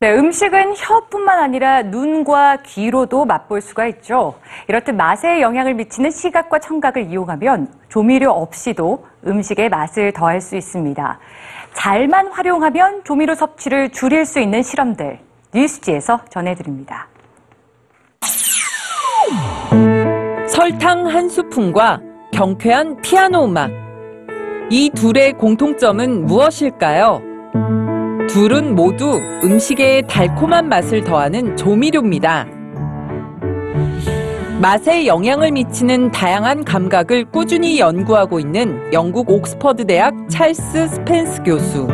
네, 음식은 혀뿐만 아니라 눈과 귀로도 맛볼 수가 있죠. 이렇듯 맛에 영향을 미치는 시각과 청각을 이용하면 조미료 없이도 음식의 맛을 더할 수 있습니다. 잘만 활용하면 조미료 섭취를 줄일 수 있는 실험들 뉴스지에서 전해드립니다. 설탕 한 스푼과 경쾌한 피아노 음악. 이 둘의 공통점은 무엇일까요? 둘은 모두 음식에 달콤한 맛을 더하는 조미료입니다. 맛에 영향을 미치는 다양한 감각을 꾸준히 연구하고 있는 영국 옥스퍼드 대학 찰스 스펜스 교수.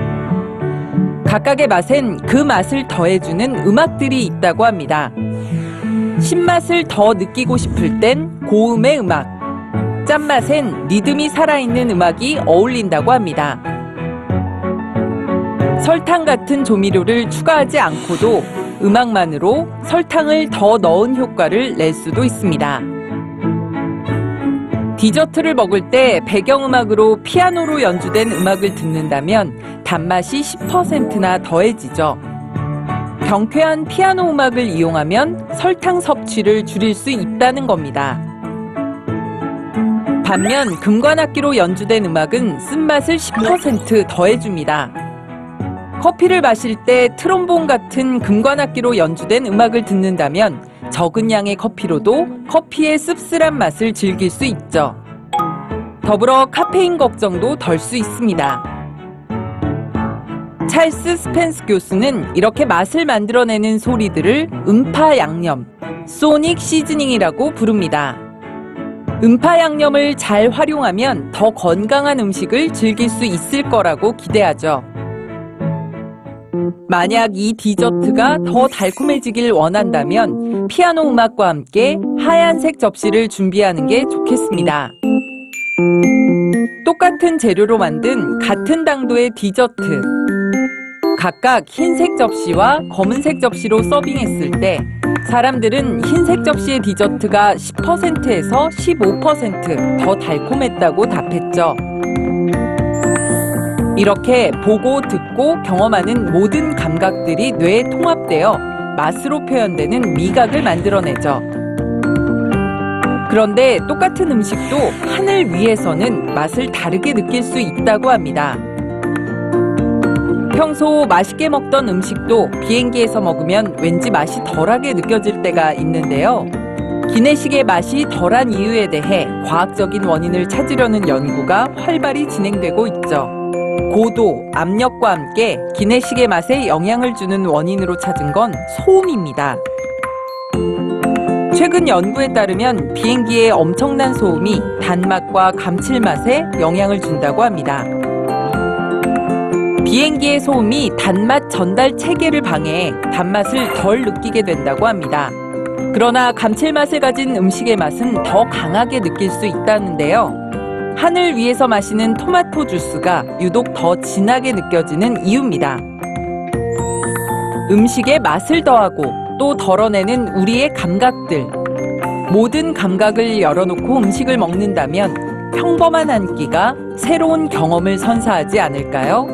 각각의 맛엔 그 맛을 더해주는 음악들이 있다고 합니다. 신맛을 더 느끼고 싶을 땐 고음의 음악, 짠맛엔 리듬이 살아있는 음악이 어울린다고 합니다. 설탕 같은 조미료를 추가하지 않고도 음악만으로 설탕을 더 넣은 효과를 낼 수도 있습니다. 디저트를 먹을 때 배경음악으로 피아노로 연주된 음악을 듣는다면 단맛이 10%나 더해지죠. 경쾌한 피아노 음악을 이용하면 설탕 섭취를 줄일 수 있다는 겁니다. 반면 금관악기로 연주된 음악은 쓴맛을 10% 더해줍니다. 커피를 마실 때 트롬본 같은 금관악기로 연주된 음악을 듣는다면 적은 양의 커피로도 커피의 씁쓸한 맛을 즐길 수 있죠. 더불어 카페인 걱정도 덜 수 있습니다. 찰스 스펜스 교수는 이렇게 맛을 만들어내는 소리들을 음파 양념, sonic seasoning이라고 부릅니다. 음파 양념을 잘 활용하면 더 건강한 음식을 즐길 수 있을 거라고 기대하죠. 만약 이 디저트가 더 달콤해지길 원한다면 피아노 음악과 함께 하얀색 접시를 준비하는 게 좋겠습니다. 똑같은 재료로 만든 같은 당도의 디저트. 각각 흰색 접시와 검은색 접시로 서빙했을 때 사람들은 흰색 접시의 디저트가 10%에서 15%더 달콤했다고 답했죠. 이렇게 보고 듣고 경험하는 모든 감각들이 뇌에 통합되어 맛으로 표현되는 미각을 만들어내죠. 그런데 똑같은 음식도 하늘 위에서는 맛을 다르게 느낄 수 있다고 합니다. 평소 맛있게 먹던 음식도 비행기에서 먹으면 왠지 맛이 덜하게 느껴질 때가 있는데요. 기내식의 맛이 덜한 이유에 대해 과학적인 원인을 찾으려는 연구가 활발히 진행되고 있죠. 고도, 압력과 함께 기내식의 맛에 영향을 주는 원인으로 찾은 건 소음입니다. 최근 연구에 따르면 비행기의 엄청난 소음이 단맛과 감칠맛에 영향을 준다고 합니다. 비행기의 소음이 단맛 전달 체계를 방해해 단맛을 덜 느끼게 된다고 합니다. 그러나 감칠맛을 가진 음식의 맛은 더 강하게 느낄 수 있다는데요. 하늘 위에서 마시는 토마토 주스가 유독 더 진하게 느껴지는 이유입니다. 음식의 맛을 더하고 또 덜어내는 우리의 감각들. 모든 감각을 열어놓고 음식을 먹는다면 평범한 한 끼가 새로운 경험을 선사하지 않을까요?